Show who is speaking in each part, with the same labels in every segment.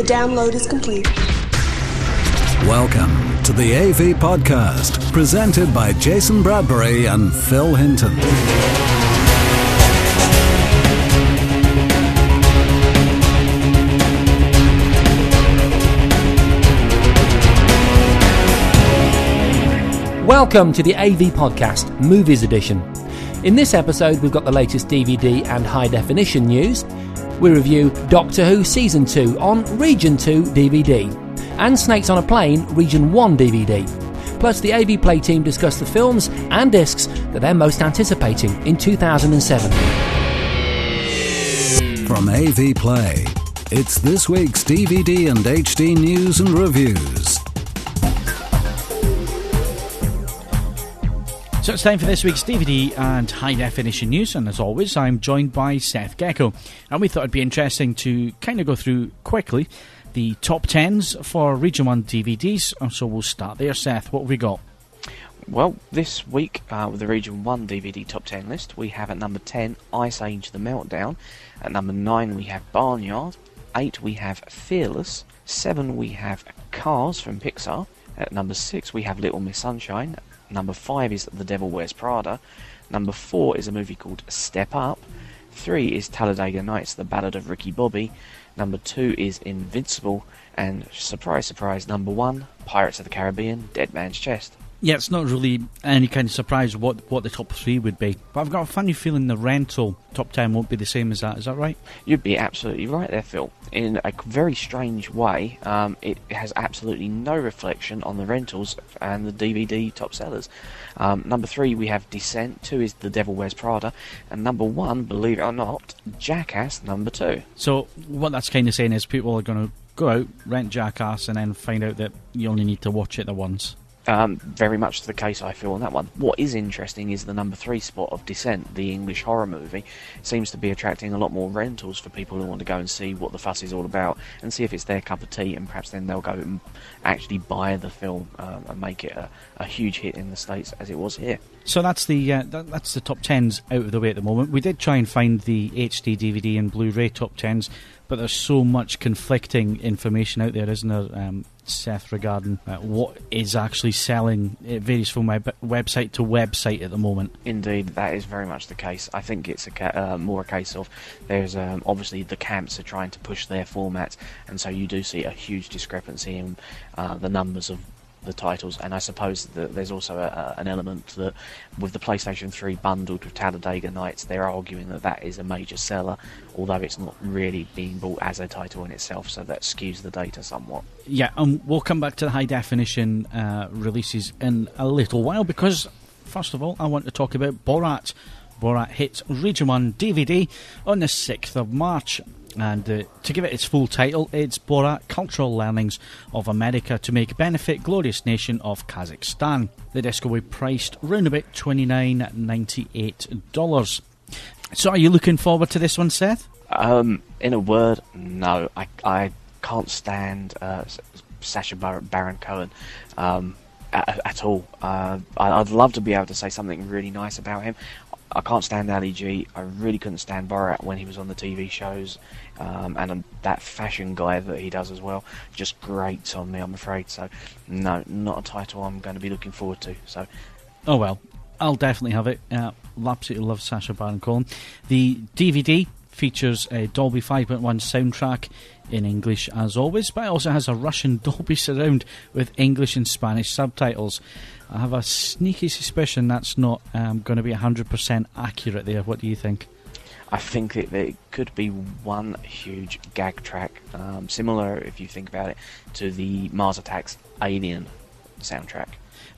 Speaker 1: The download is complete.
Speaker 2: Welcome to the AV Podcast, presented by Jason Bradbury and Phil Hinton.
Speaker 3: Welcome to the AV Podcast, Movies Edition. In this episode, we've got the latest DVD and high definition news. We review Doctor Who Season 2 on Region 2 DVD and Snakes on a Plane Region 1 DVD. Plus, the AV Play team discuss the films and discs that they're most anticipating in 2007.
Speaker 2: From AV Play, it's this week's DVD and HD news and reviews.
Speaker 4: So it's time for this week's DVD and high definition news, and as always, I'm joined by Seth Gecko. And we thought it'd be interesting to kind of go through quickly the top tens for Region 1 DVDs. So we'll start there, Seth. What have we got?
Speaker 5: Well, this week uh, with the Region 1 DVD top 10 list, we have at number 10 Ice Age The Meltdown. At number 9, we have Barnyard. 8, we have Fearless. 7, we have Cars from Pixar. At number 6, we have Little Miss Sunshine. Number five is The Devil Wears Prada. Number four is a movie called Step Up. Three is Talladega Nights, The Ballad of Ricky Bobby. Number two is Invincible. And surprise, surprise, number one, Pirates of the Caribbean, Dead Man's Chest.
Speaker 4: Yeah, it's not really any kind of surprise what, what the top three would be. But I've got a funny feeling the rental top ten won't be the same as that. Is that right?
Speaker 5: You'd be absolutely right there, Phil. In a very strange way, um, it has absolutely no reflection on the rentals and the DVD top sellers. Um, number three, we have Descent. Two is The Devil Wears Prada. And number one, believe it or not, Jackass number two.
Speaker 4: So what that's kind of saying is people are going to go out, rent Jackass, and then find out that you only need to watch it the once.
Speaker 5: Um, very much the case, I feel, on that one. What is interesting is the number three spot of Descent, the English horror movie, seems to be attracting a lot more rentals for people who want to go and see what the fuss is all about and see if it's their cup of tea, and perhaps then they'll go and actually buy the film um, and make it a, a, huge hit in the States as it was here.
Speaker 4: So that's the uh, that, that's the top tens out of the way at the moment. We did try and find the HD DVD and Blu-ray top tens, but there's so much conflicting information out there, isn't there? Um, Seth, regarding uh, what is actually selling. It varies from web- website to website at the moment.
Speaker 5: Indeed, that is very much the case. I think it's a ca- uh, more a case of there's um, obviously the camps are trying to push their formats, and so you do see a huge discrepancy in uh, the numbers of the titles, and I suppose that there's also a, a, an element that with the PlayStation 3 bundled with Talladega Nights, they're arguing that that is a major seller, although it's not really being bought as a title in itself, so that skews the data somewhat.
Speaker 4: Yeah, and we'll come back to the high definition uh, releases in a little while because, first of all, I want to talk about Borat. Borat hits Region 1 DVD on the 6th of March. And uh, to give it its full title, it's Borat Cultural Learnings of America to Make Benefit Glorious Nation of Kazakhstan. The disc will be priced round about $29.98. So, are you looking forward to this one, Seth?
Speaker 5: Um, in a word, no. I, I can't stand uh, Baron Cohen um, at, at, all. Uh, I'd love to be able to say something really nice about him. I can't stand Ali G. I really couldn't stand Borat when he was on the TV shows, um, and that fashion guy that he does as well just grates on me. I'm afraid. So, no, not a title I'm going to be looking forward to. So,
Speaker 4: oh well, I'll definitely have it. Uh, absolutely love Sacha Baron Cohen. The DVD features a Dolby 5.1 soundtrack in English as always, but it also has a Russian Dolby surround with English and Spanish subtitles. I have a sneaky suspicion that's not um, going to be 100% accurate there. What do you think?
Speaker 5: I think it, it could be one huge gag track, um, similar, if you think about it, to the Mars Attacks Alien soundtrack.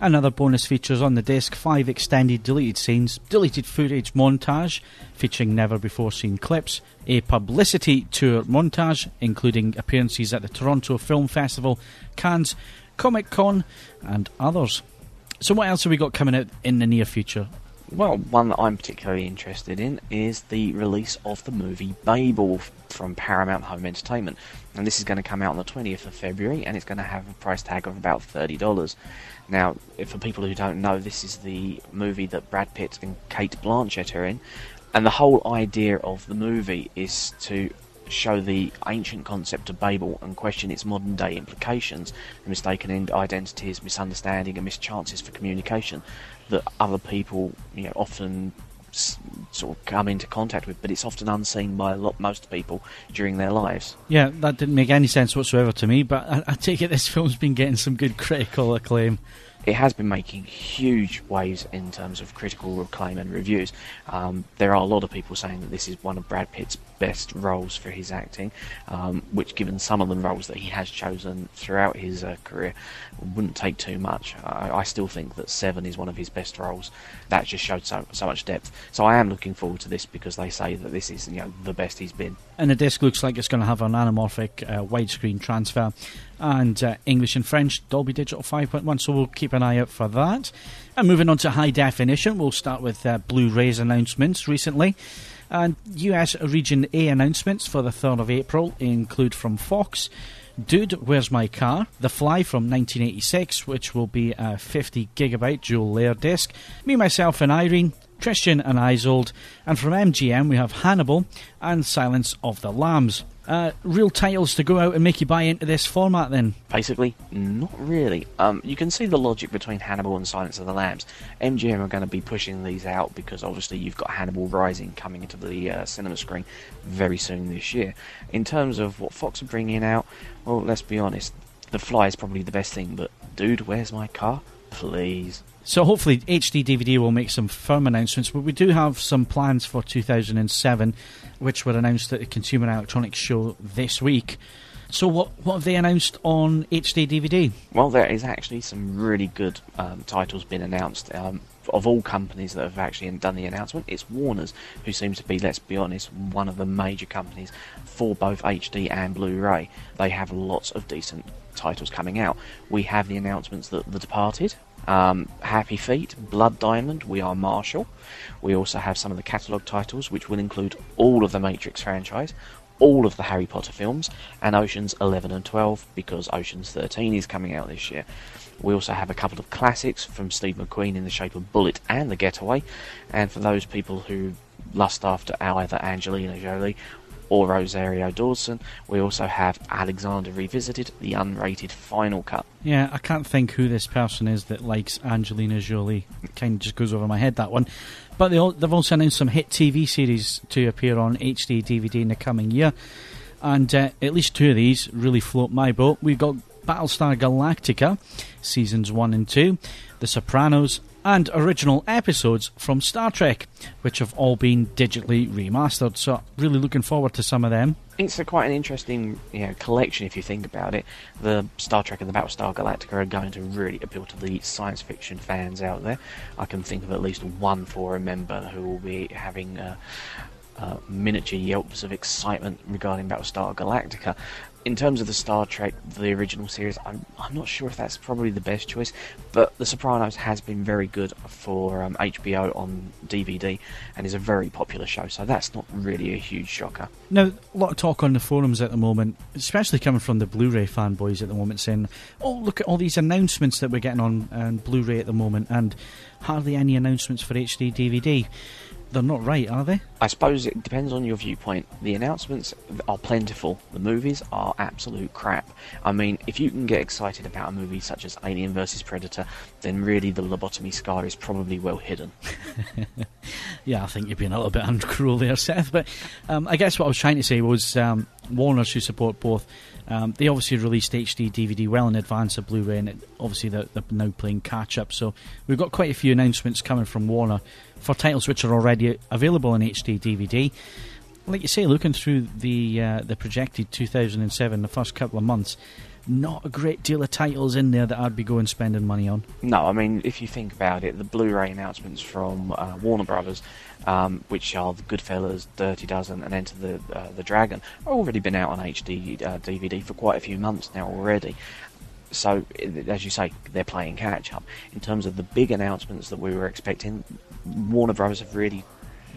Speaker 4: Another bonus features on the disc five extended deleted scenes, deleted footage montage featuring never before seen clips, a publicity tour montage including appearances at the Toronto Film Festival, Cannes, Comic Con, and others. So, what else have we got coming out in the near future?
Speaker 5: Well, one that I'm particularly interested in is the release of the movie Babel from Paramount Home Entertainment. And this is going to come out on the 20th of February and it's going to have a price tag of about $30. Now, for people who don't know, this is the movie that Brad Pitt and Cate Blanchett are in. And the whole idea of the movie is to show the ancient concept of Babel and question its modern day implications, mistaken identities, misunderstanding, and mischances for communication that other people you know, often sort of come into contact with, but it's often unseen by a lot most people during their lives.
Speaker 4: Yeah, that didn't make any sense whatsoever to me. But I, I take it this film's been getting some good critical acclaim
Speaker 5: it has been making huge waves in terms of critical acclaim and reviews. Um, there are a lot of people saying that this is one of Brad Pitt's best roles for his acting, um, which, given some of the roles that he has chosen throughout his uh, career, wouldn't take too much. I, I, still think that Seven is one of his best roles. That just showed so, so much depth. So I am looking forward to this because they say that this is you know the best he's been.
Speaker 4: And the disc looks like it's going to have an anamorphic uh, widescreen transfer and uh, English and French Dolby Digital 5.1. So we'll keep an eye out for that. And moving on to high definition, we'll start with uh, Blu-rays announcements recently. And US Region A announcements for the 3rd of April include from Fox. Dude, Where's My Car? The Fly from 1986, which will be a 50 gigabyte dual layer disc. Me, Myself, and Irene, Tristan and Isolde. And from MGM, we have Hannibal and Silence of the Lambs uh, real titles to go out and make you buy into this format then?
Speaker 5: Basically, not really. Um, you can see the logic between Hannibal and Silence of the Lambs. MGM are going to be pushing these out because obviously you've got Hannibal Rising coming into the uh, cinema screen very soon this year. In terms of what Fox are bringing out, well, let's be honest, The Fly is probably the best thing, but dude, where's my car? Please.
Speaker 4: So hopefully HD DVD will make some firm announcements, but we do have some plans for 2007, which were announced at the Consumer Electronics Show this week. So what what have they announced on HD DVD?
Speaker 5: Well, there is actually some really good um, titles been announced. Um, of all companies that have actually done the announcement, it's Warner's, who seems to be, let's be honest, one of the major companies for both HD and Blu-ray. They have lots of decent titles coming out. We have the announcements that The Departed, um, Happy Feet, Blood Diamond, We Are Marshall. We also have some of the catalogue titles, which will include all of the Matrix franchise, all of the Harry Potter films, and Oceans 11 and 12, because Oceans 13 is coming out this year. We also have a couple of classics from Steve McQueen in the shape of Bullitt and The Getaway, and for those people who lust after either Angelina Jolie or Rosario Dawson. We also have Alexander Revisited, the unrated final cut.
Speaker 4: Yeah, I can't think who this person is that likes Angelina Jolie. Kind of just goes over my head, that one. But they all, they've also announced some hit TV series to appear on HD DVD in the coming year. And uh, at least two of these really float my boat. We've got Battlestar Galactica, seasons 1 and 2, The Sopranos, and original episodes from Star Trek, which have all been digitally remastered. So, really looking forward to some of them.
Speaker 5: It's a quite an interesting you know, collection if you think about it. The Star Trek and the Battlestar Galactica are going to really appeal to the science fiction fans out there. I can think of at least one forum member who will be having. Uh, uh, miniature yelps of excitement regarding Battlestar Galactica in terms of the Star Trek, the original series, I'm, I'm not sure if that's probably the best choice, but The Sopranos has been very good for um, HBO on DVD and is a very popular show, so that's not really a huge shocker.
Speaker 4: Now, a lot of talk on the forums at the moment, especially coming from the Blu ray fanboys at the moment, saying, oh, look at all these announcements that we're getting on, on Blu ray at the moment, and hardly any announcements for HD DVD they're not right, are they?
Speaker 5: I suppose it depends on your viewpoint. The announcements are plentiful. The movies are absolute crap. I mean, if you can get excited about a movie such as Alien vs Predator, then really the lobotomy scar is probably well hidden.
Speaker 4: yeah, I think you're being a little bit uncruel there, Seth. But um, I guess what I was trying to say was um, Warner's who support both um, they obviously released HD DVD well in advance of Blu-ray, and it, obviously they're, they're, now playing catch-up. So we've got quite a few announcements coming from Warner for titles which are already available in HD DVD. Like you say, looking through the uh, the projected 2007, the first couple of months, not a great deal of titles in there that I'd be going spending money on.
Speaker 5: No, I mean if you think about it, the Blu-ray announcements from uh, Warner Brothers, um, which are the Goodfellas, Dirty Dozen, and Enter the uh, the Dragon, have already been out on HD uh, DVD for quite a few months now already. So, as you say, they're playing catch up. In terms of the big announcements that we were expecting, Warner Brothers have really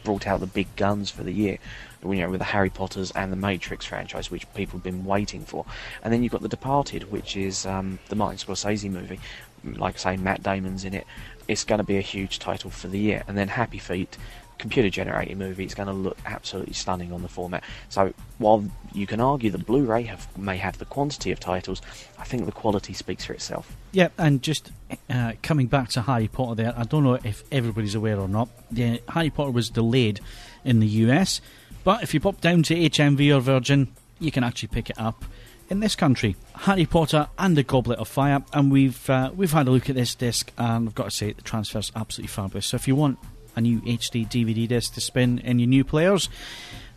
Speaker 5: brought out the big guns for the year. You know, with the Harry Potters and the Matrix franchise, which people have been waiting for, and then you've got The Departed, which is um, the Martin Scorsese movie. Like I say, Matt Damon's in it. It's going to be a huge title for the year. And then Happy Feet, computer generated movie, it's going to look absolutely stunning on the format. So while you can argue that Blu-ray have, may have the quantity of titles, I think the quality speaks for itself.
Speaker 4: Yeah, and just uh, coming back to Harry Potter, there, I don't know if everybody's aware or not. The Harry Potter was delayed in the US, but if you pop down to HMV or Virgin, you can actually pick it up in this country. Harry Potter and the Goblet of Fire, and we've uh, we've had a look at this disc, and I've got to say the transfer's absolutely fabulous. So if you want a new HD DVD disc to spin in your new players,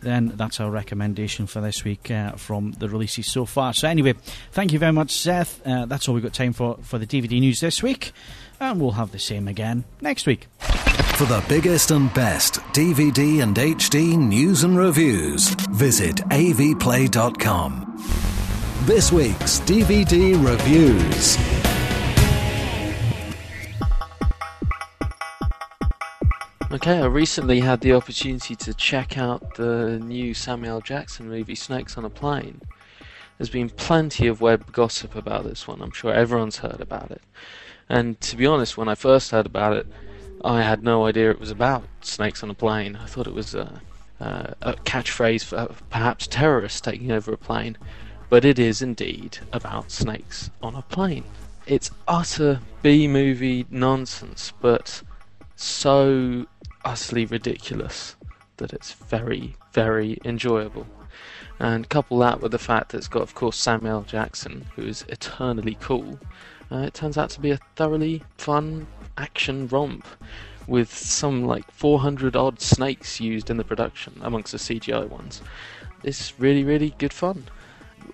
Speaker 4: then that's our recommendation for this week uh, from the releases so far. So anyway, thank you very much, Seth. Uh, that's all we've got time for for the DVD news this week, and we'll have the same again next week.
Speaker 2: For the biggest and best DVD and HD news and reviews, visit avplay.com. This week's DVD reviews.
Speaker 1: Okay, I recently had the opportunity to check out the new Samuel Jackson movie, Snakes on a Plane. There's been plenty of web gossip about this one. I'm sure everyone's heard about it. And to be honest, when I first heard about it, I had no idea it was about snakes on a plane. I thought it was a, a, a catchphrase for uh, perhaps terrorists taking over a plane. But it is indeed about snakes on a plane. It's utter B movie nonsense, but so utterly ridiculous that it's very, very enjoyable. And couple that with the fact that it's got, of course, Samuel Jackson, who is eternally cool, uh, it turns out to be a thoroughly fun action romp with some like 400 odd snakes used in the production amongst the CGI ones. It's really, really good fun.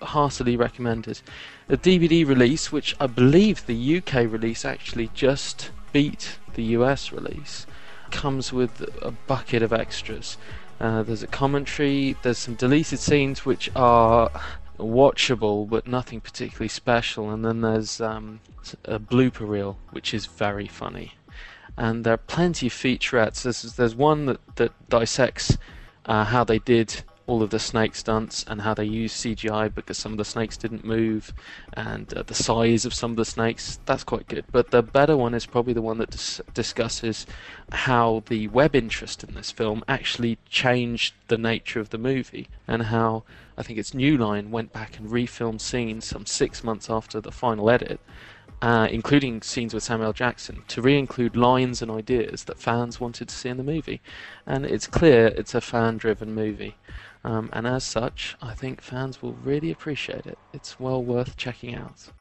Speaker 1: Heartily recommended. The DVD release, which I believe the UK release actually just beat the US release, comes with a bucket of extras. Uh, there's a commentary, there's some deleted scenes which are watchable but nothing particularly special, and then there's um, a blooper reel which is very funny. And there are plenty of featurettes. There's, there's one that, that dissects uh, how they did all of the snake stunts and how they used CGI because some of the snakes didn't move and uh, the size of some of the snakes. That's quite good. But the better one is probably the one that dis- discusses how the web interest in this film actually changed the nature of the movie and how I think it's New Line went back and refilmed scenes some six months after the final edit. Uh, including scenes with Samuel Jackson, to re include lines and ideas that fans wanted to see in the movie. And it's clear it's a fan driven movie. Um, and as such, I think fans will really appreciate it. It's well worth checking out.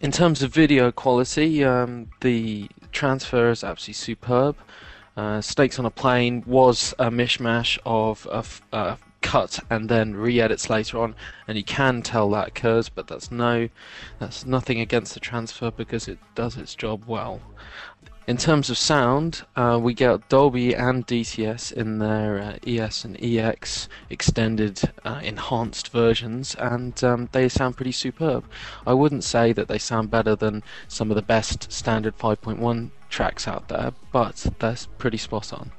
Speaker 1: In terms of video quality, um, the transfer is absolutely superb. Uh, Snakes on a Plane was a mishmash of a, f- a cut and then re-edits later on, and you can tell that occurs, but that's no, that's nothing against the transfer because it does its job well. In terms of sound, uh, we get Dolby and DTS in their uh, ES and EX extended uh, enhanced versions, and um, they sound pretty superb. I wouldn't say that they sound better than some of the best standard 5.1 tracks out there, but they're pretty spot on.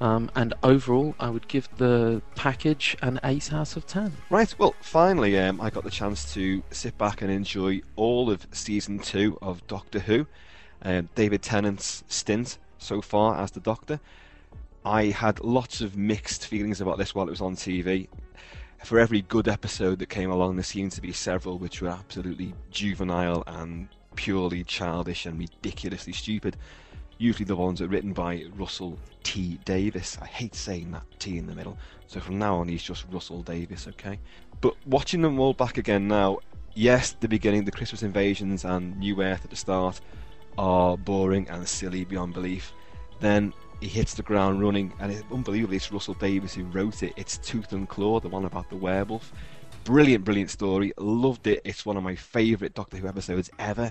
Speaker 1: Um, and overall, I would give the package an 8 out of 10.
Speaker 6: Right, well, finally, um, I got the chance to sit back and enjoy all of season two of Doctor Who. Um, David Tennant's stint so far as the Doctor. I had lots of mixed feelings about this while it was on TV. For every good episode that came along, there seemed to be several which were absolutely juvenile and purely childish and ridiculously stupid. Usually the ones that are written by Russell T. Davies. I hate saying that T in the middle, so from now on he's just Russell Davies, okay? But watching them all back again now, yes, the beginning, the Christmas invasions and New Earth at the start are boring and silly beyond belief. Then he hits the ground running, and it's unbelievable. It's Russell Davies who wrote it. It's Tooth and Claw, the one about the werewolf. Brilliant, brilliant story. Loved it. It's one of my favourite Doctor Who episodes ever,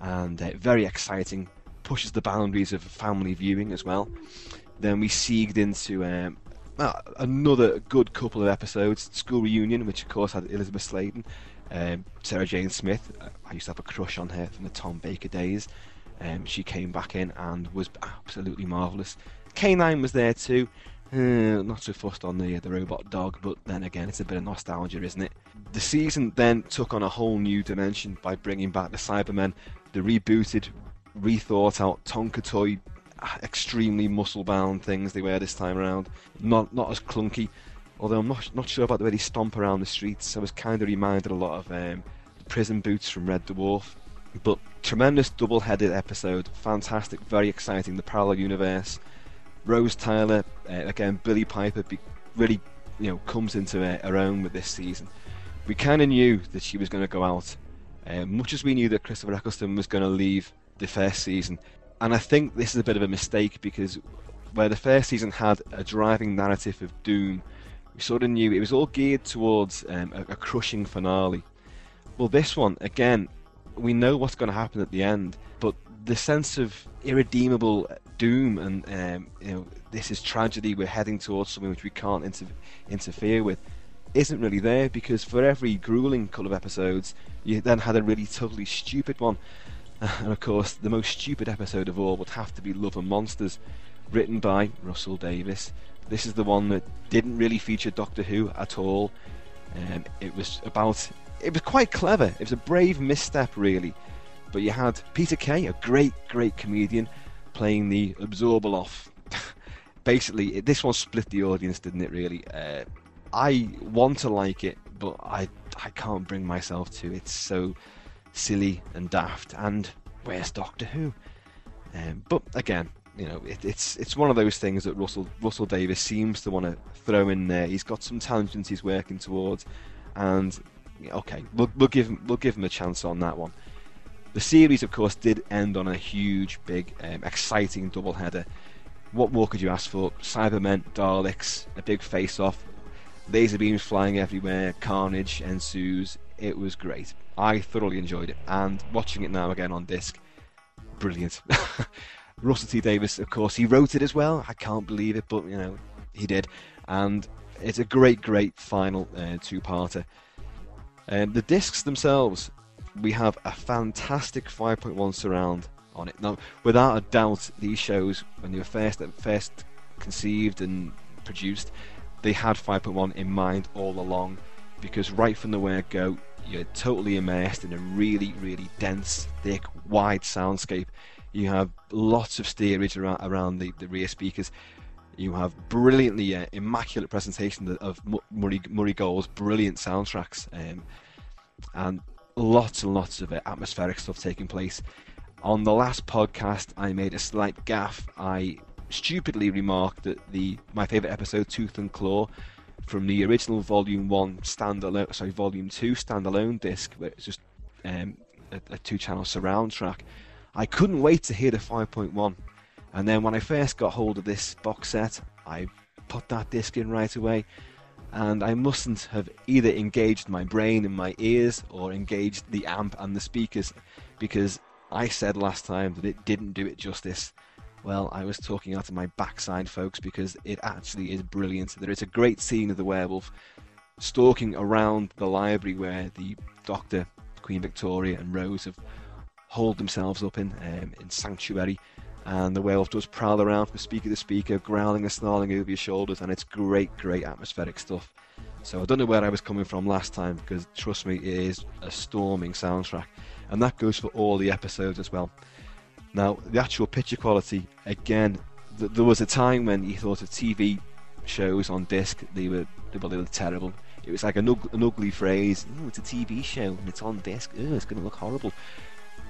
Speaker 6: and uh, very exciting. Pushes the boundaries of family viewing as well. Then we seeged into um, uh, another good couple of episodes. School reunion, which of course had Elizabeth Sladen, um, Sarah Jane Smith. I used to have a crush on her from the Tom Baker days. Um, she came back in and was absolutely marvellous. K9 was there too. Uh, not so fussed on the the robot dog, but then again, it's a bit of nostalgia, isn't it? The season then took on a whole new dimension by bringing back the Cybermen, the rebooted, rethought out Tonka Toy extremely muscle-bound things they wear this time around. Not not as clunky, although I'm not not sure about the way they stomp around the streets. I was kind of reminded a lot of um, prison boots from Red Dwarf. But tremendous double-headed episode, fantastic, very exciting. The parallel universe. Rose Tyler, uh, again, Billie Piper, be, really, you know, comes into her, her own with this season. We kind of knew that she was going to go out, uh, much as we knew that Christopher Eccleston was going to leave the first season. And I think this is a bit of a mistake because where the first season had a driving narrative of doom, we sort of knew it was all geared towards um, a, a crushing finale. Well, this one, again, we know what's going to happen at the end, but the sense of irredeemable doom and um, you know this is tragedy. We're heading towards something which we can't inter- interfere with. Isn't really there because for every grueling couple of episodes, you then had a really totally stupid one, and of course the most stupid episode of all would have to be Love and Monsters, written by Russell Davies. This is the one that didn't really feature Doctor Who at all. Um, it was about. It was quite clever. It was a brave misstep, really. But you had Peter Kay, a great, great comedian, playing the Abzorbaloff. Basically, it, this one split the audience, didn't it? Really, uh, I want to like it, but I I can't bring myself to. It's so silly and daft. And where's Doctor Who? Um, but again, you know, it, it's it's one of those things that Russell Russell Davies seems to want to throw in there. He's got some tangents he's working towards, and okay, we'll, we'll give him we'll give him a chance on that one. The series, of course, did end on a huge, big, um, exciting doubleheader. What more could you ask for? Cybermen, Daleks, a big face-off, laser beams flying everywhere, carnage ensues. It was great. I thoroughly enjoyed it, and watching it now again on disc, brilliant. Russell T Davies, of course, he wrote it as well. I can't believe it, but you know, he did, and it's a great, great final uh, two-parter. Um, the discs themselves we have a fantastic 5.1 surround on it. Now, without a doubt, these shows, when they were first first conceived and produced, they had 5.1 in mind all along, because right from the word go, you're totally immersed in a really, really dense, thick, wide soundscape. You have lots of steerage around, around the, the rear speakers. You have brilliantly uh, immaculate presentation of Murray, Murray Gold's brilliant soundtracks, um, and lots and lots of atmospheric stuff taking place. On the last podcast, I made a slight gaffe. I stupidly remarked that the my favourite episode, Tooth and Claw, from the original Volume One standalone, sorry, Volume Two standalone disc, where it's just um, a, a two-channel surround track. I couldn't wait to hear the 5.1, and then when I first got hold of this box set, I put that disc in right away and I mustn't have either engaged my brain and my ears or engaged the amp and the speakers because I said last time that it didn't do it justice. Well, I was talking out of my backside, folks, because it actually is brilliant. There is a great scene of the werewolf stalking around the library where the Doctor, Queen Victoria, and Rose have holed themselves up in um, in sanctuary and the werewolf does prowl around from speaker to speaker, growling and snarling over your shoulders, and it's great, great atmospheric stuff. So I don't know where I was coming from last time because trust me, it is a storming soundtrack, and that goes for all the episodes as well. Now, the actual picture quality, again, th- there was a time when you thought of TV shows on disc, they were, they were, they were terrible. It was like an, ug- an ugly phrase. Oh, it's a TV show and it's on disc. Oh, it's going to look horrible.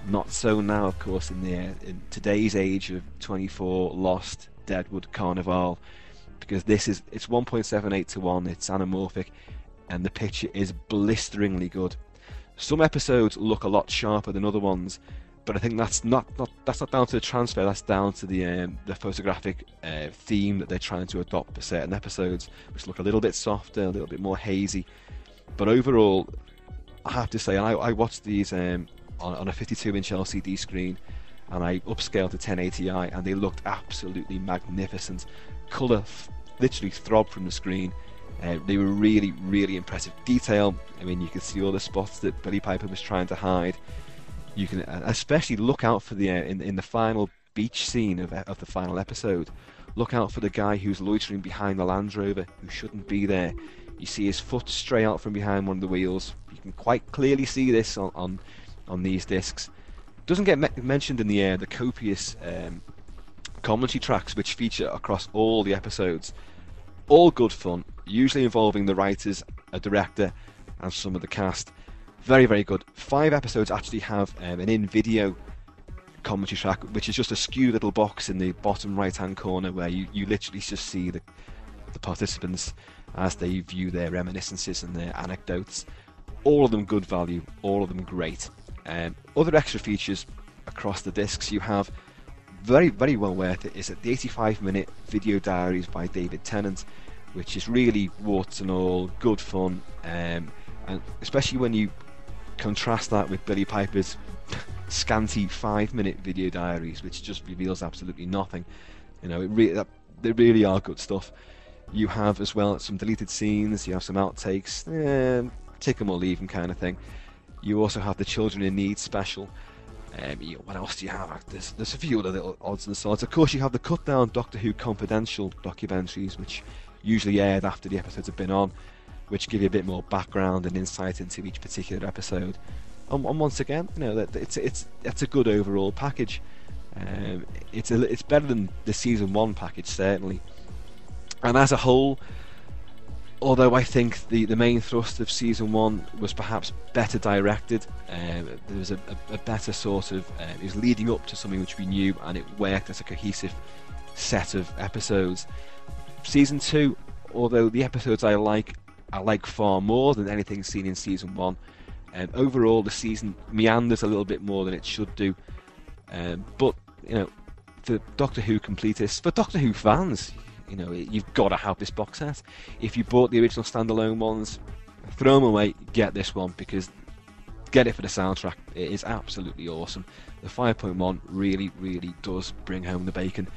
Speaker 6: Not so now, of course, in the in today's age of 24 Lost, Deadwood, Carnival, because this is it's 1.78 to one. It's anamorphic, and the picture is blisteringly good. Some episodes look a lot sharper than other ones, but I think that's not, not that's not down to the transfer. That's down to the um, the photographic uh, theme that they're trying to adopt for certain episodes, which look a little bit softer, a little bit more hazy. But overall, I have to say, I, I watched these um, on, on a 52 inch LCD screen and I upscaled to 1080i and they looked absolutely magnificent. Colour f- literally throbbed from the screen. Uh, they were really, really impressive. Detail, I mean, you can see all the spots that Billie Piper was trying to hide. You can uh, especially look out for the uh, in, in the final beach scene of, of the final episode. Look out for the guy who's loitering behind the Land Rover who shouldn't be there. You see his foot stray out from behind one of the wheels. You can quite clearly see this on, on on these discs. Doesn't get me- mentioned in the air the copious um, commentary tracks which feature across all the episodes. All good fun, usually involving the writers, a director, and some of the cast. Very, very good. Five episodes actually have um, an in video commentary track, which is just a skew little box in the bottom right hand corner where you, you literally just see the, the participants as they view their reminiscences and their anecdotes. All of them good value, all of them great. Um, other extra features across the discs you have very, very well worth it is at the 85 minute video diaries by David Tennant, which is really warts and all, good fun, um, and especially when you contrast that with Billie Piper's scanty five minute video diaries, which just reveals absolutely nothing. You know, it re- that, they really are good stuff. You have as well some deleted scenes, you have some outtakes, eh, take them or leave them kind of thing. You also have the Children in Need special, um, you know, what else do you have? There's, there's a few other little odds and sods. Of course, you have the cut down Doctor Who confidential documentaries, which usually aired after the episodes have been on, which give you a bit more background and insight into each particular episode. And, and once again, you know, it's it's it's a good overall package. Um, it's a, it's better than the season one package certainly. And as a whole, although I think the, the main thrust of season one was perhaps better directed, um, there was a, a, a, better sort of uh, it was leading up to something which we knew, and it worked as a cohesive set of episodes. Season two, although the episodes I like, I like far more than anything seen in season one. Um, overall, the season meanders a little bit more than it should do, um, but you know, for Doctor Who completists, for Doctor Who fans, you know, you've got to have this box set. If you bought the original standalone ones, throw them away. Get this one because get it for the soundtrack. It is absolutely awesome. The 5.1 really, really does bring home the bacon.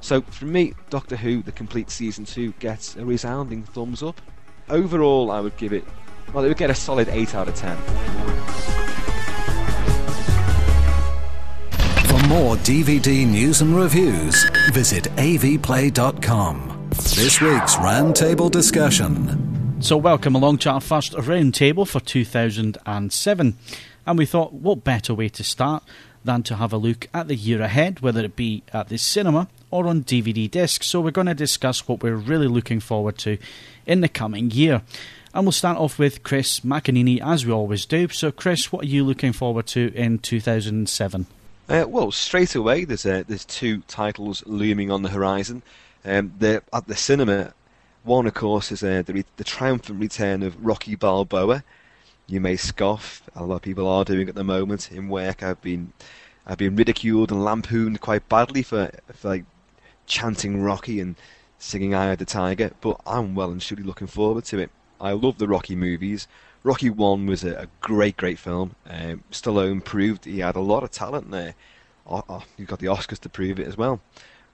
Speaker 6: So for me, Doctor Who, the complete season two, gets a resounding thumbs up. Overall, I would give it. Well, it would get a solid 8 out of 10.
Speaker 2: More DVD news and reviews, visit avplay.com. This week's Roundtable discussion.
Speaker 4: So, welcome along to our first Roundtable for 2007. And we thought, what better way to start than to have a look at the year ahead, whether it be at the cinema or on DVD disc. So, we're going to discuss what we're really looking forward to in the coming year. And we'll start off with Chris McAneny, as we always do. So, Chris, what are you looking forward to in 2007?
Speaker 6: Uh, well, straight away, there's uh, there's two titles looming on the horizon. Um, they're at the cinema. One, of course, is uh, the, re- the triumphant return of Rocky Balboa. You may scoff. A lot of people are doing at the moment in work. I've been I've been ridiculed and lampooned quite badly for for like chanting Rocky and singing "Eye of the Tiger," but I'm well and truly looking forward to it. I love the Rocky movies. Rocky One was a, a great, great film. Um, Stallone proved he had a lot of talent there. Oh, oh, got the Oscars to prove it as well.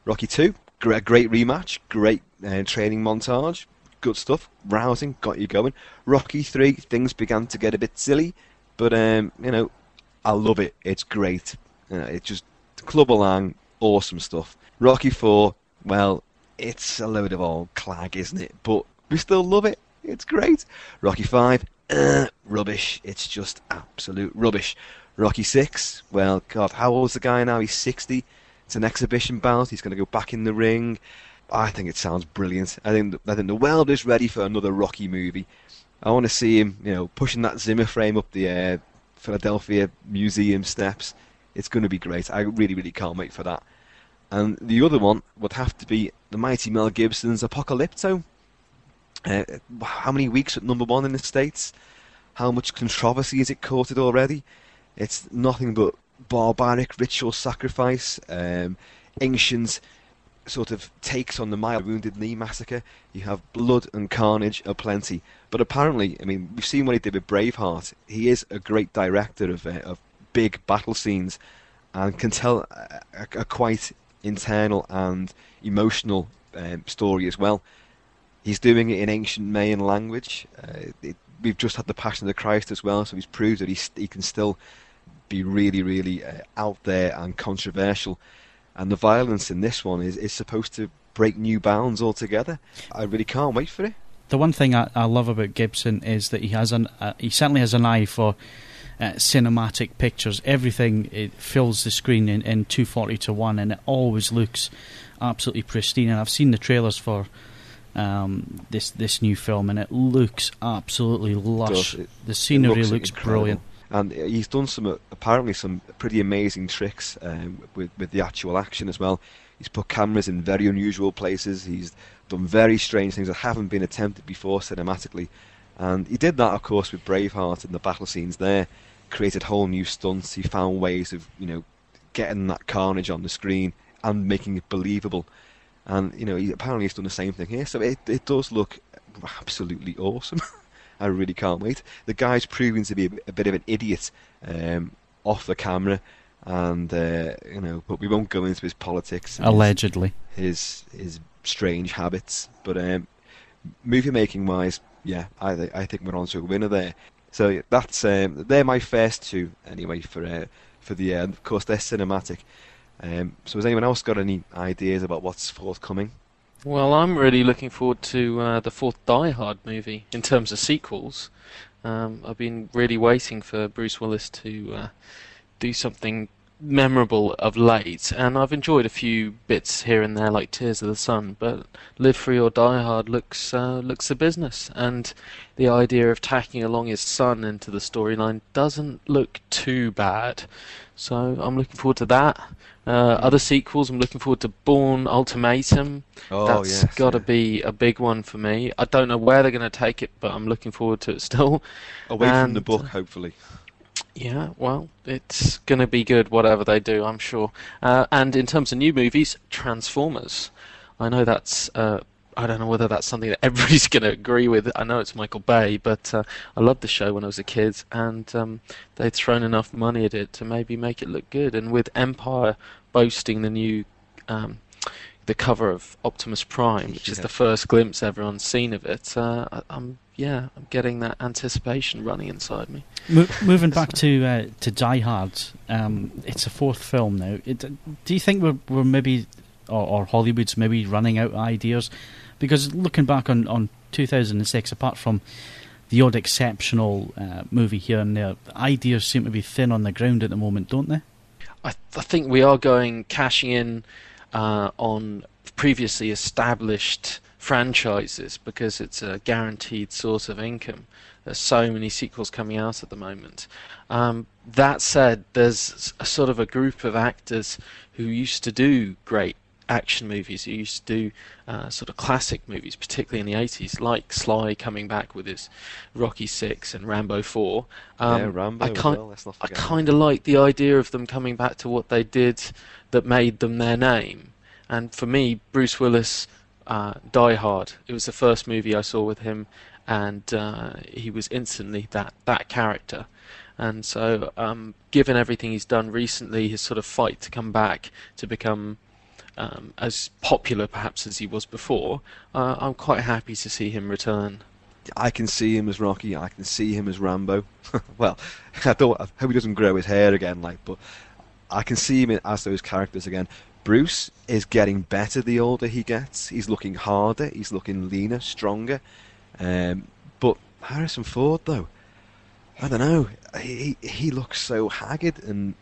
Speaker 6: Rocky Two, great, great rematch, great uh, training montage, good stuff, rousing, got you going. Rocky Three, things began to get a bit silly, but um, you know, I love it. It's great. You know, it's just club along, awesome stuff. Rocky Four, well, it's a load of old clag, isn't it? But we still love it. It's great. Rocky Five, uh, rubbish. It's just absolute rubbish. Rocky Six, well, God, how old's the guy now? He's 60. It's an exhibition bout. He's going to go back in the ring. I think it sounds brilliant. I think I think the world is ready for another Rocky movie. I want to see him, you know, pushing that Zimmer frame up the uh, Philadelphia Museum steps. It's going to be great. I really, really can't wait for that. And the other one would have to be the mighty Mel Gibson's Apocalypto. Uh, how many weeks at number one in the States? How much controversy has it courted already? It's nothing but barbaric ritual sacrifice, um, ancient sort of takes on the My Wounded Knee massacre. You have blood and carnage aplenty. But apparently, I mean, we've seen what he did with Braveheart. He is a great director of, uh, of big battle scenes and can tell a, a, a quite internal and emotional um, story as well. He's doing it in ancient Mayan language. Uh, it, we've just had the Passion of the Christ as well, so he's proved that he, he can still be really, really uh, out there and controversial. And the violence in this one is, is supposed to break new bounds altogether. I really can't wait for it.
Speaker 4: The one thing I, I love about Gibson is that he has an uh, he certainly has an eye for uh, cinematic pictures. Everything it fills the screen in, in 240 to 1, and it always looks absolutely pristine. And I've seen the trailers for um, this this new film, and it looks absolutely lush.
Speaker 6: It-
Speaker 4: the scenery
Speaker 6: looks
Speaker 4: looks, brilliant.
Speaker 6: and he's done some uh, apparently some pretty amazing tricks um, with with the actual action as well. He's put cameras in very unusual places. He's done very strange things that haven't been attempted before cinematically, and he did that, of course, with Braveheart and the battle scenes there. Created whole new stunts. He found ways of you know getting that carnage on the screen and making it believable. And you know, he apparently he's done the same thing here. So it it does look absolutely awesome. I really can't wait. The guy's proving to be a, a bit of an idiot um, off the camera, and uh, you know, but we won't go into his politics, and his-
Speaker 4: Allegedly.
Speaker 6: his his strange habits. But um, movie making wise, yeah, I th- I think we're on to a winner there. So that's um, they're my first two anyway for uh, for the uh, of course they're cinematic. Um, so has anyone else got any ideas about what's forthcoming?
Speaker 1: Well, I'm really looking forward to uh, the fourth Die Hard movie in terms of sequels. Um, I've been really waiting for Bruce Willis to uh, do something memorable of late, and I've enjoyed a few bits here and there, like Tears of the Sun. But Live Free or Die Hard looks uh, looks a business, and the idea of tacking along his son into the storyline doesn't look too bad. So I'm looking forward to that. Uh, other sequels, I'm looking forward to Bourne Ultimatum.
Speaker 6: Oh
Speaker 1: That's
Speaker 6: yes,
Speaker 1: got to
Speaker 6: yeah.
Speaker 1: be a big one for me. I don't know where they're going to take it, but I'm looking forward to it still.
Speaker 6: away from the book, hopefully.
Speaker 1: Yeah, well, it's going to be good, whatever they do, I'm sure. Uh, and in terms of new movies, Transformers. I know that's. Uh, I don't know whether that's something that everybody's going to agree with. I know it's Michael Bay, but uh, I loved the show when I was a kid, and um, they'd thrown enough money at it to maybe make it look good. And with Empire boasting the new. Um, the cover of Optimus Prime, which is the first glimpse everyone's seen of it. Uh, I, I'm yeah, I'm getting that anticipation running inside me.
Speaker 4: Mo- moving back to uh, to Die Hard, um, it's a fourth film now. It, do you think we're, we're maybe, or, or Hollywood's maybe running out of ideas? Because looking back on, on 2006, apart from the odd exceptional uh, movie here and there, the ideas seem to be thin on the ground at the moment, don't they?
Speaker 1: I, I think we are going cashing in uh, on previously established franchises because it's a guaranteed source of income. There's so many sequels coming out at the moment. Um, that said, there's a sort of a group of actors who used to do great action movies, He used to do uh, sort of classic movies, particularly in the 80s, like Sly coming back with his Rocky Six and Rambo Four. Um,
Speaker 6: yeah, Rambo
Speaker 1: I
Speaker 6: well, let's not
Speaker 1: I kind of like the idea of them coming back to what they did that made them their name. And for me, Bruce Willis, uh, Die Hard. It was the first movie I saw with him, and uh, he was instantly that that character. And so, um, given everything he's done recently, his sort of fight to come back to become um, as popular perhaps as he was before, uh, I'm quite happy to see him return.
Speaker 6: I can see him as Rocky. I can see him as Rambo. well, I don't. I hope he doesn't grow his hair again. Like, but I can see him as those characters again. Bruce is getting better the older he gets. He's looking harder. He's looking leaner, stronger. Um, but Harrison Ford, though, I don't know. He he looks so haggard, and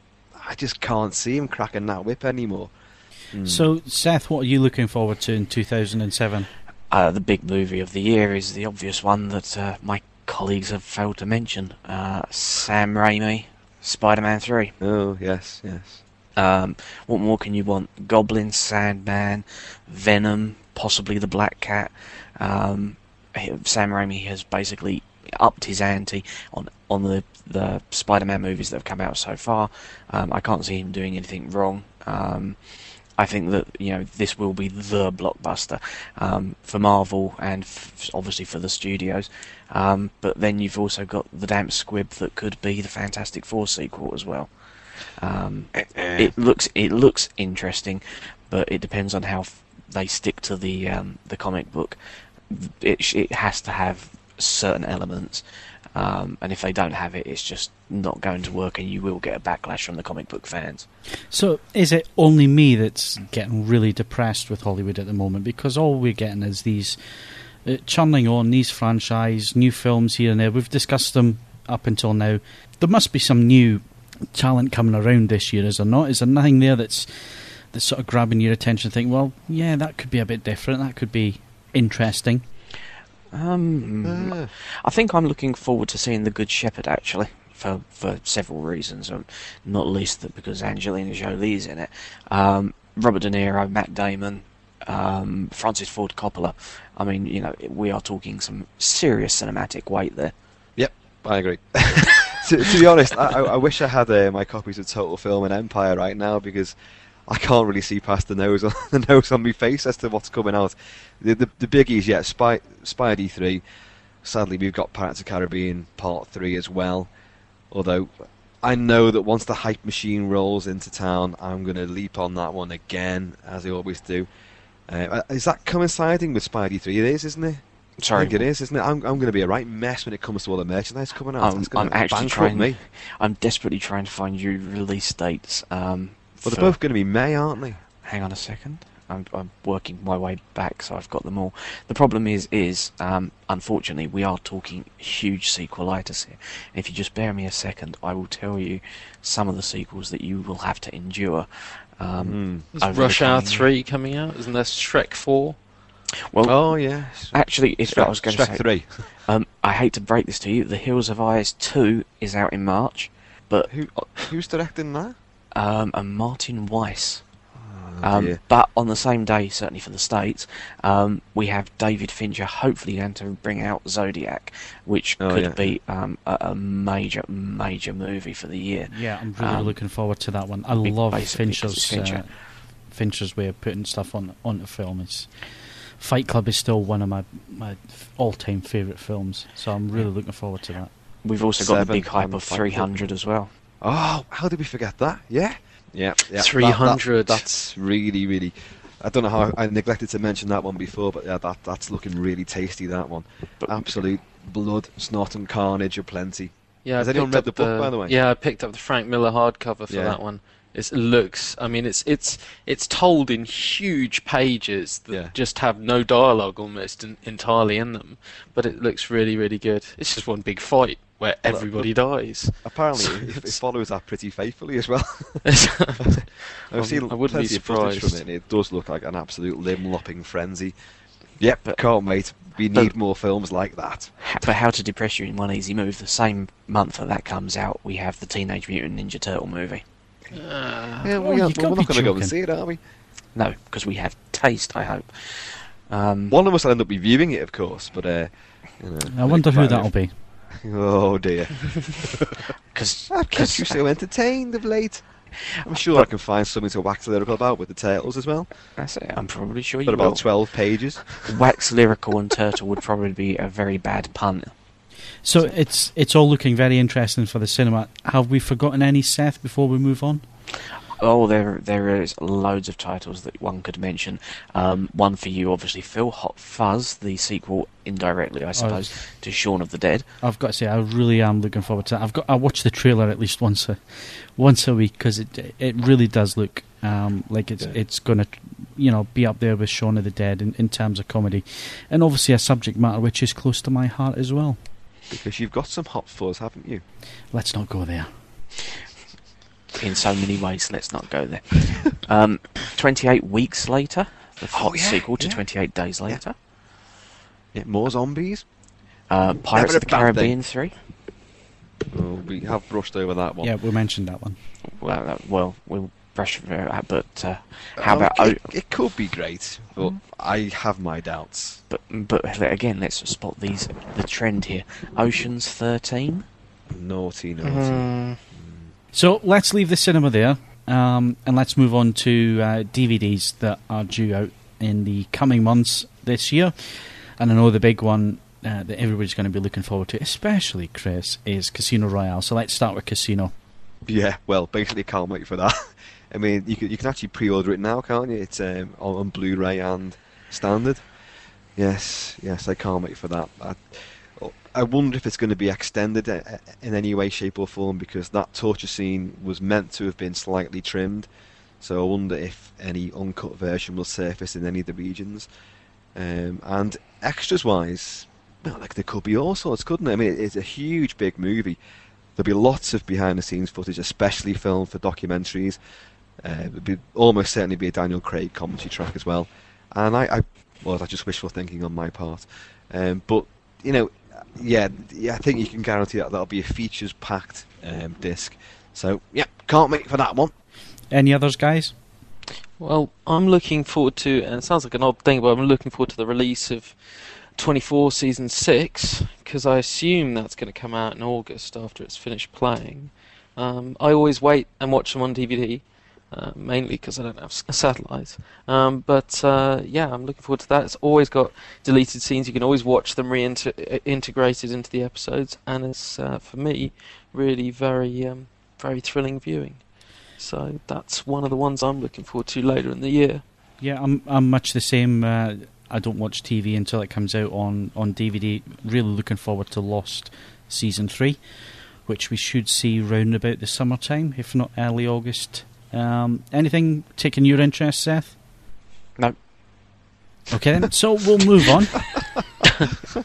Speaker 6: I just can't see him cracking that whip anymore. Hmm.
Speaker 4: So, Seth, what are you looking forward to in 2007?
Speaker 5: Uh, the big movie of the year is the obvious one that uh, my colleagues have failed to mention. Uh, Sam Raimi, Spider-Man 3.
Speaker 6: Oh yes, yes.
Speaker 5: Um, what more can you want? Goblin, Sandman, Venom, possibly the Black Cat. Um, Sam Raimi has basically upped his ante on on the the Spider-Man movies that have come out so far. Um, I can't see him doing anything wrong. Um, I think that you know this will be the blockbuster um, for Marvel and f- obviously for the studios. Um, but then you've also got the damp squib that could be the Fantastic Four sequel as well. Um, it looks it looks interesting, but it depends on how f- they stick to the um, the comic book. It it has to have certain elements, um, and if they don't have it, it's just not going to work, and you will get a backlash from the comic book fans.
Speaker 4: So, is it only me that's getting really depressed with Hollywood at the moment? Because all we're getting is these uh, churning on these franchise, new films here and there. We've discussed them up until now. There must be some new talent coming around this year, is there not? Is there nothing there that's that's sort of grabbing your attention? Think, well, yeah, that could be a bit different. That could be interesting.
Speaker 5: Um,
Speaker 6: Uh,
Speaker 5: I think I'm looking forward to seeing The Good Shepherd actually. For, for several reasons, not least that because Angelina Jolie's in it. Um, Robert De Niro, Matt Damon, um, Francis Ford Coppola. I mean, you know, we are talking some serious cinematic weight there.
Speaker 6: Yep, I agree. to, to be honest, I, I I wish I had uh, my copies of Total Film and Empire right now because I can't really see past the nose on the nose on my face as to what's coming out. The the, the biggies, yeah, Spy Spidey three. Sadly, we've got Pirates of the Caribbean Part three as well. Although I know that once the hype machine rolls into town, I'm going to leap on that one again, as I always do. Uh, is that coinciding with Spidey three? It is, isn't it?
Speaker 5: Sorry,
Speaker 6: I think it is, isn't it? I'm, I'm going to be a right mess when it comes to all the merchandise coming out.
Speaker 5: I'm, I'm actually trying.
Speaker 6: me.
Speaker 5: I'm desperately trying to find you release dates. Um,
Speaker 6: Well, they're both going to be May, aren't they?
Speaker 5: hang on a second. I'm, I'm working my way back, so I've got them all. The problem is, is um, unfortunately, we are talking huge sequelitis here. If you just bear me a second, I will tell you some of the sequels that you will have to endure. Um.
Speaker 1: Is Rush Hour
Speaker 5: coming year.
Speaker 1: 3 coming out? Isn't there Shrek 4?
Speaker 5: Well,
Speaker 6: Oh yes.
Speaker 5: actually, it's, I was going to
Speaker 6: Shrek
Speaker 5: say.
Speaker 6: three.
Speaker 5: Um, I hate to break this to you. The Hills Have Eyes 2 is out in March, but
Speaker 6: Who who's directing that?
Speaker 5: Um, and Martin Weisz.
Speaker 6: Oh,
Speaker 5: Um,
Speaker 6: dear.
Speaker 5: but on the same day, certainly for the States, um, we have David Fincher hopefully going to bring out Zodiac, which
Speaker 6: Oh,
Speaker 5: could
Speaker 6: yeah.
Speaker 5: be um, a, a major, major movie for the year.
Speaker 4: Yeah, I'm really
Speaker 5: Um,
Speaker 4: looking forward to that one. I love Fincher's
Speaker 5: Fincher.
Speaker 4: Uh, Fincher's way of putting stuff on onto film. It's Fight Club is still one of my my all time favourite films, so I'm really looking forward to that.
Speaker 5: We've also got the big hype of 300 as well.
Speaker 6: Oh, how did we forget that? Yeah. Yeah. yeah.
Speaker 1: 300.
Speaker 6: that- that's really, really. I don't know how I neglected to mention that one before, but yeah, that that's looking really tasty. That one,
Speaker 5: But-
Speaker 6: absolute blood, snot, and carnage aplenty.
Speaker 1: Yeah,
Speaker 6: Has
Speaker 1: I
Speaker 6: anyone read the book, by the way?
Speaker 1: Yeah, I picked up the Frank Miller hardcover for
Speaker 6: Yeah.
Speaker 1: that one. It's, it looks, I mean, it's it's it's told in huge pages that
Speaker 6: Yeah.
Speaker 1: just have no dialogue almost in, entirely in them, but it looks really, really good. It's just one big fight where
Speaker 6: Well,
Speaker 1: everybody dies.
Speaker 6: Apparently,
Speaker 1: So
Speaker 6: it, it
Speaker 1: it's-
Speaker 6: follows that pretty faithfully as well.
Speaker 1: I
Speaker 6: I've seen
Speaker 1: I wouldn't be
Speaker 6: plenty of footage from
Speaker 1: surprised.
Speaker 6: it, and it does look like an absolute limb-lopping frenzy. Yep,
Speaker 5: But-
Speaker 6: can't wait. We
Speaker 5: but-
Speaker 6: need more films like that.
Speaker 5: Ha- But how to depress you in one easy move? The same month that that comes out, we have the Teenage Mutant Ninja Turtle movie.
Speaker 1: Ah.
Speaker 6: Yeah,
Speaker 4: oh,
Speaker 6: we
Speaker 4: you
Speaker 6: are,
Speaker 4: gotta
Speaker 6: we're not going to go and see it, are we?
Speaker 5: No, because we have taste. I hope. Um,
Speaker 6: One of us will end up reviewing it, of course, but uh, you know,
Speaker 4: I wonder who that'll be.
Speaker 6: Oh dear,
Speaker 5: Because
Speaker 6: I've kept you so entertained of late. I'm sure I can find something to wax lyrical about with the turtles as well.
Speaker 5: that's it. I'm probably sure you
Speaker 6: But about
Speaker 5: will.
Speaker 6: twelve pages.
Speaker 5: Wax lyrical and turtle would probably be a very bad pun.
Speaker 4: So it's it's all looking very interesting for the cinema. Have we forgotten any, Seth? Before we move on,
Speaker 5: Oh, there there is loads of titles that one could mention. Um, one for you, obviously, Phil. Hot Fuzz, the sequel, indirectly, I suppose, to Shaun of the Dead.
Speaker 4: I've got to say I really am looking forward to that. I've got I watch the trailer at least once a once a week because it it really does look um, like it's
Speaker 6: Yeah.
Speaker 4: it's going to you know be up there with Shaun of the Dead in, in terms of comedy, and obviously a subject matter which is close to my heart as well.
Speaker 6: Because you've got some hot fuzz, haven't you?
Speaker 4: Let's not go there.
Speaker 5: In so many ways, let's not go there. Um, 28 weeks later, the hot
Speaker 6: Oh, yeah,
Speaker 5: sequel to
Speaker 6: yeah.
Speaker 5: 28 days later.
Speaker 6: Yeah, more zombies.
Speaker 5: Uh, Pirates of the
Speaker 6: bad thing.
Speaker 5: Caribbean 3.
Speaker 6: Oh, we have brushed over that one.
Speaker 4: Yeah, we mentioned that one.
Speaker 5: Well, that, well, we'll brush over but uh, how
Speaker 6: Um,
Speaker 5: about. Oh,
Speaker 6: it, it could be great, but I have my doubts.
Speaker 5: but, but again, let's spot these the trend here. Ocean's 13.
Speaker 6: Naughty, naughty.
Speaker 1: Mm,
Speaker 4: So let's leave the cinema there, um, and let's move on to uh, DVDs that are due out in the coming months this year. And I know the big one uh, that everybody's going to be looking forward to, especially Chris, is Casino Royale. So let's start with Casino.
Speaker 6: Yeah, well, basically can't wait for that. I mean, you can you can actually pre-order it now, can't you? It's um, on, Blu-ray and standard. Yes, yes, I can't wait for that. I, I wonder if it's going to be extended in any way, shape, or form because that torture scene was meant to have been slightly trimmed. So I wonder if any uncut version will surface in any of the regions. Um, and extras-wise, well, like there could be all sorts, couldn't it? I mean, it's a huge, big movie. There'll be lots of behind-the-scenes footage, especially filmed for documentaries. Uh, there'll be almost certainly be a Daniel Craig commentary track as well. And I, I well, that's just wishful thinking on my part. Um, but you know, yeah, yeah, I think you can guarantee that that'll be a features-packed um, disc. So yeah, can't wait for that one.
Speaker 4: Any others, guys?
Speaker 1: Well, I'm looking forward to, and it sounds like an odd thing, but I'm looking forward to the release of 24 season 6 because I assume that's going to come out in August after it's finished playing. Um, I always wait and watch them on DVD, uh, mainly because I don't have a satellite. Um, but uh, yeah, I'm looking forward to that. It's always got deleted scenes. You can always watch them reintegrated into the episodes, and it's uh, for me really very um, very thrilling viewing. So that's one of the ones I'm looking forward to later in the year.
Speaker 4: Yeah, I'm I'm much the same. I don't watch TV until it comes out on, on DVD. Really looking forward to Lost season three, which we should see round about the summertime, if not early August. Um, anything taking your interest, Seth?
Speaker 5: No.
Speaker 4: Okay, then. so we'll move on.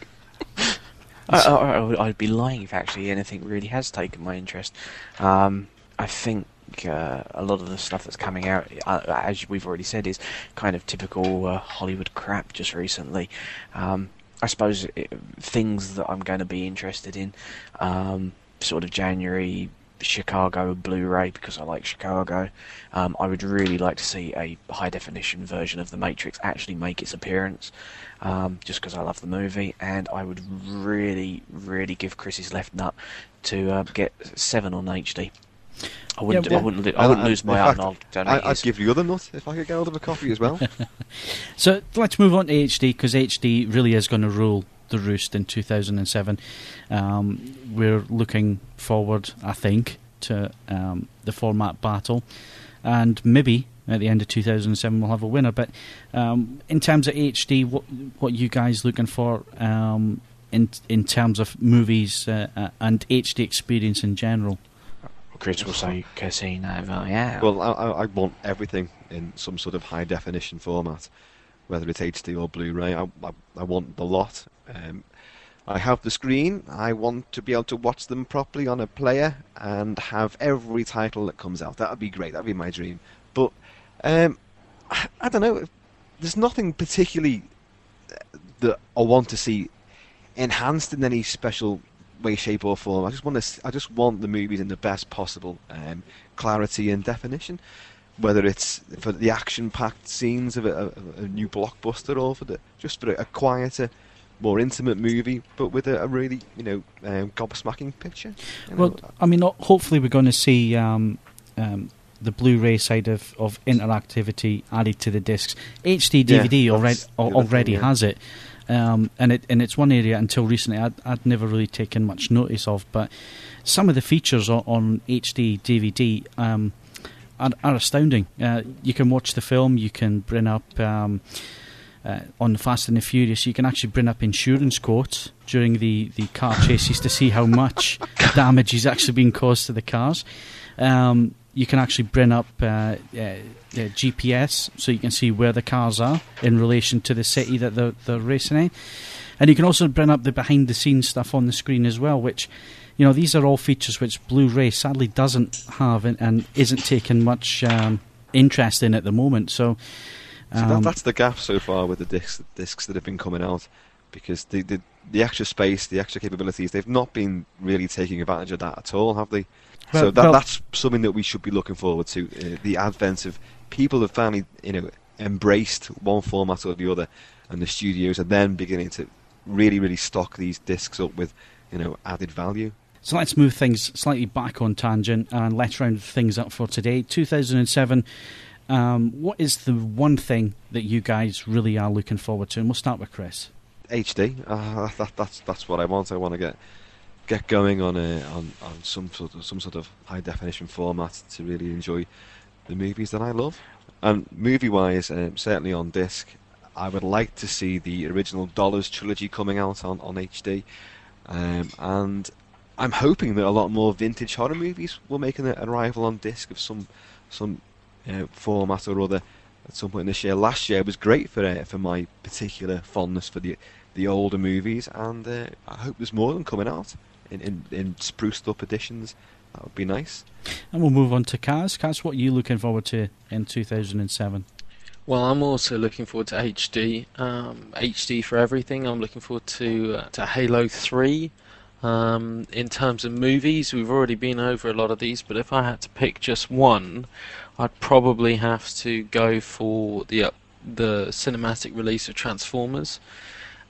Speaker 5: I, I, I'd be lying if actually anything really has taken my interest. Um, I think uh, a lot of the stuff that's coming out, uh, as we've already said, is kind of typical uh, Hollywood crap just recently. Um, I suppose it, things that I'm going to be interested in, um, sort of January, Chicago Blu-ray because I like Chicago. Um, I would really like to see a high definition version of The Matrix actually make its appearance, um, just because I love the movie, and I would really, really give Chris's left nut to uh, get Seven on HD. I wouldn't.
Speaker 4: Yeah,
Speaker 5: I wouldn't. I wouldn't
Speaker 6: I-
Speaker 5: lose my
Speaker 6: fact,
Speaker 5: out. I'll
Speaker 6: I,
Speaker 5: donate
Speaker 6: I'd give you the other nut if I could get hold of a copy as well.
Speaker 4: So let's move on to HD because HD really is going to rule the roost in 2007. Um, we're looking forward, I think, to um, the format battle, and maybe at the end of 2007 we'll have a winner. But um, in terms of HD, what what you guys looking for um, in in terms of movies uh, uh, and HD experience in general?
Speaker 5: Chris will say Casino Royale.
Speaker 6: Well, I, I I want everything in some sort of high definition format, whether it's HD or Blu-ray. I, I, I want the lot. Um, I have the screen. I want to be able to watch them properly on a player and have every title that comes out. That would be great. That would be my dream. But um, I, I don't know. There's nothing particularly uh, that I want to see enhanced in any special way, shape, or form. I just want to. I just want the movies in the best possible um, clarity and definition. Whether it's for the action-packed scenes of a, a, a new blockbuster, or for the just for a, quieter, more intimate movie, but with a, a really, you know, um, gobsmacking picture. You know,
Speaker 4: Well, I mean, hopefully we're going to see um, um, the Blu-ray side of, of interactivity added to the discs. HD
Speaker 6: Yeah,
Speaker 4: DVD already
Speaker 6: the other
Speaker 4: already
Speaker 6: thing, yeah.
Speaker 4: has it, um, and it and it's one area until recently I'd, I'd never really taken much notice of. But some of the features on, on HD DVD um, are, are astounding. Uh, you can watch the film. You can bring up. Um, uh, on the Fast and the Furious, you can actually bring up insurance quotes during the, the car chases to see how much damage is actually being caused to the cars. Um, you can actually bring up uh, uh, GPS so you can see where the cars are in relation to the city that they're, they're racing in. And you can also bring up the behind the scenes stuff on the screen as well, which, you know, these are all features which Blu ray sadly doesn't have and, and isn't taking much um, interest in at the moment. So,
Speaker 6: So
Speaker 4: um,
Speaker 6: that, that's the gap so far with the discs, discs that have been coming out, because the, the the extra space, the extra capabilities, they've not been really taking advantage of that at all, have they?
Speaker 4: Well-
Speaker 6: so that
Speaker 4: well-
Speaker 6: that's something that we should be looking forward to. Uh, the advent of people have finally, you know, embraced one format or the other, and the studios are then beginning to really, really stock these discs up with, you know, added value.
Speaker 4: So let's move things slightly back on tangent and let's round things up for today. 2007. Um, what is the one thing that you guys really are looking forward to? And we'll start with Chris.
Speaker 6: HD. Uh, that, that's that's what I want. I want to get get going on a on, on some sort of some sort of high definition format to really enjoy the movies that I love. And movie wise, um, certainly on disc, I would like to see the original Dollars trilogy coming out on on HD. Um, and I'm hoping that a lot more vintage horror movies will make an arrival on disc of some some uh, format or other at some point this year. Last year was great for uh, for my particular fondness for the the older movies, and uh, I hope there's more of them coming out in, in, in spruced up editions. That would be nice.
Speaker 4: And we'll move on to Kaz. Kaz, what are you looking forward to in 2007?
Speaker 1: Well, I'm also looking forward to HD. Um, HD for everything. I'm looking forward to uh, to Halo 3. Um, in terms of movies, we've already been over a lot of these, but if I had to pick just one, I'd probably have to go for the uh, the cinematic release of Transformers.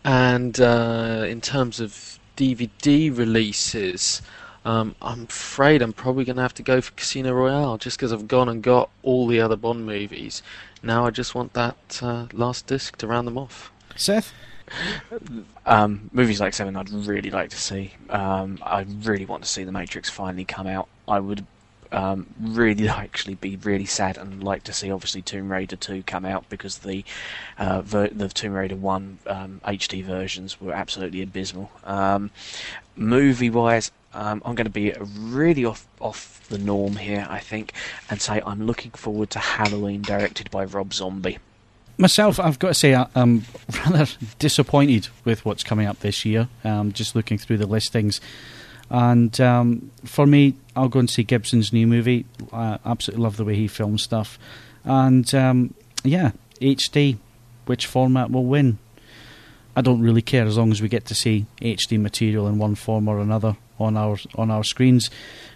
Speaker 1: And uh, in terms of DVD releases, um, I'm afraid I'm probably going to have to go for Casino Royale just because I've gone and got all the other Bond movies. Now I just want that uh, last disc to round them off.
Speaker 4: Seth?
Speaker 5: Um, movies like Seven, I'd really like to see. Um, I really want to see The Matrix finally come out. I would um, really actually be really sad and like to see obviously Tomb Raider 2 come out because the uh, ver- the Tomb Raider 1 HD um, versions were absolutely abysmal. Um, movie wise, um, I'm going to be really off off the norm here, I think, and say I'm looking forward to Halloween, directed by Rob Zombie.
Speaker 4: Myself, I've got to say, I'm rather disappointed with what's coming up this year. Um, just looking through the listings, and um, for me, I'll go and see Gibson's new movie. I absolutely love the way he films stuff, and um, yeah, HD, which format will win? I don't really care as long as we get to see HD material in one form or another on our on our screens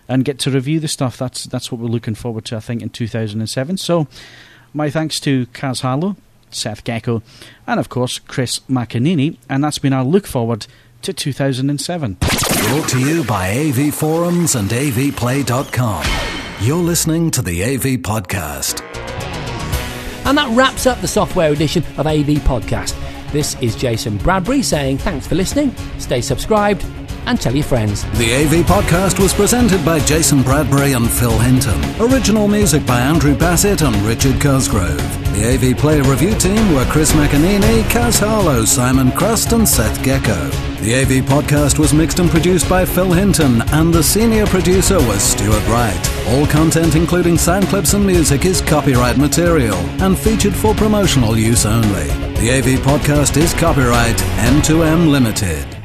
Speaker 4: and get to review the stuff. That's that's what we're looking forward to. I think in 2007. So, my thanks to Kaz Harlow, Seth Gecko, and of course Chris McAnini, and that's been our look forward to 2007.
Speaker 2: Brought to you by AV Forums and AVPlay.com. You're listening to the AV Podcast.
Speaker 3: And that wraps up the software edition of AV Podcast. This is Jason Bradbury saying thanks for listening, stay subscribed, and tell your friends.
Speaker 2: The AV podcast was presented by Jason Bradbury and Phil Hinton. Original music by Andrew Bassett and Richard Cosgrove. The AV Player Review team were Chris McAnini, Kaz Harlow, Simon Crust, and Seth Gecko. The AV podcast was mixed and produced by Phil Hinton, and the senior producer was Stuart Wright. All content, including sound clips and music, is copyright material and featured for promotional use only. The AV podcast is copyright M2M Limited.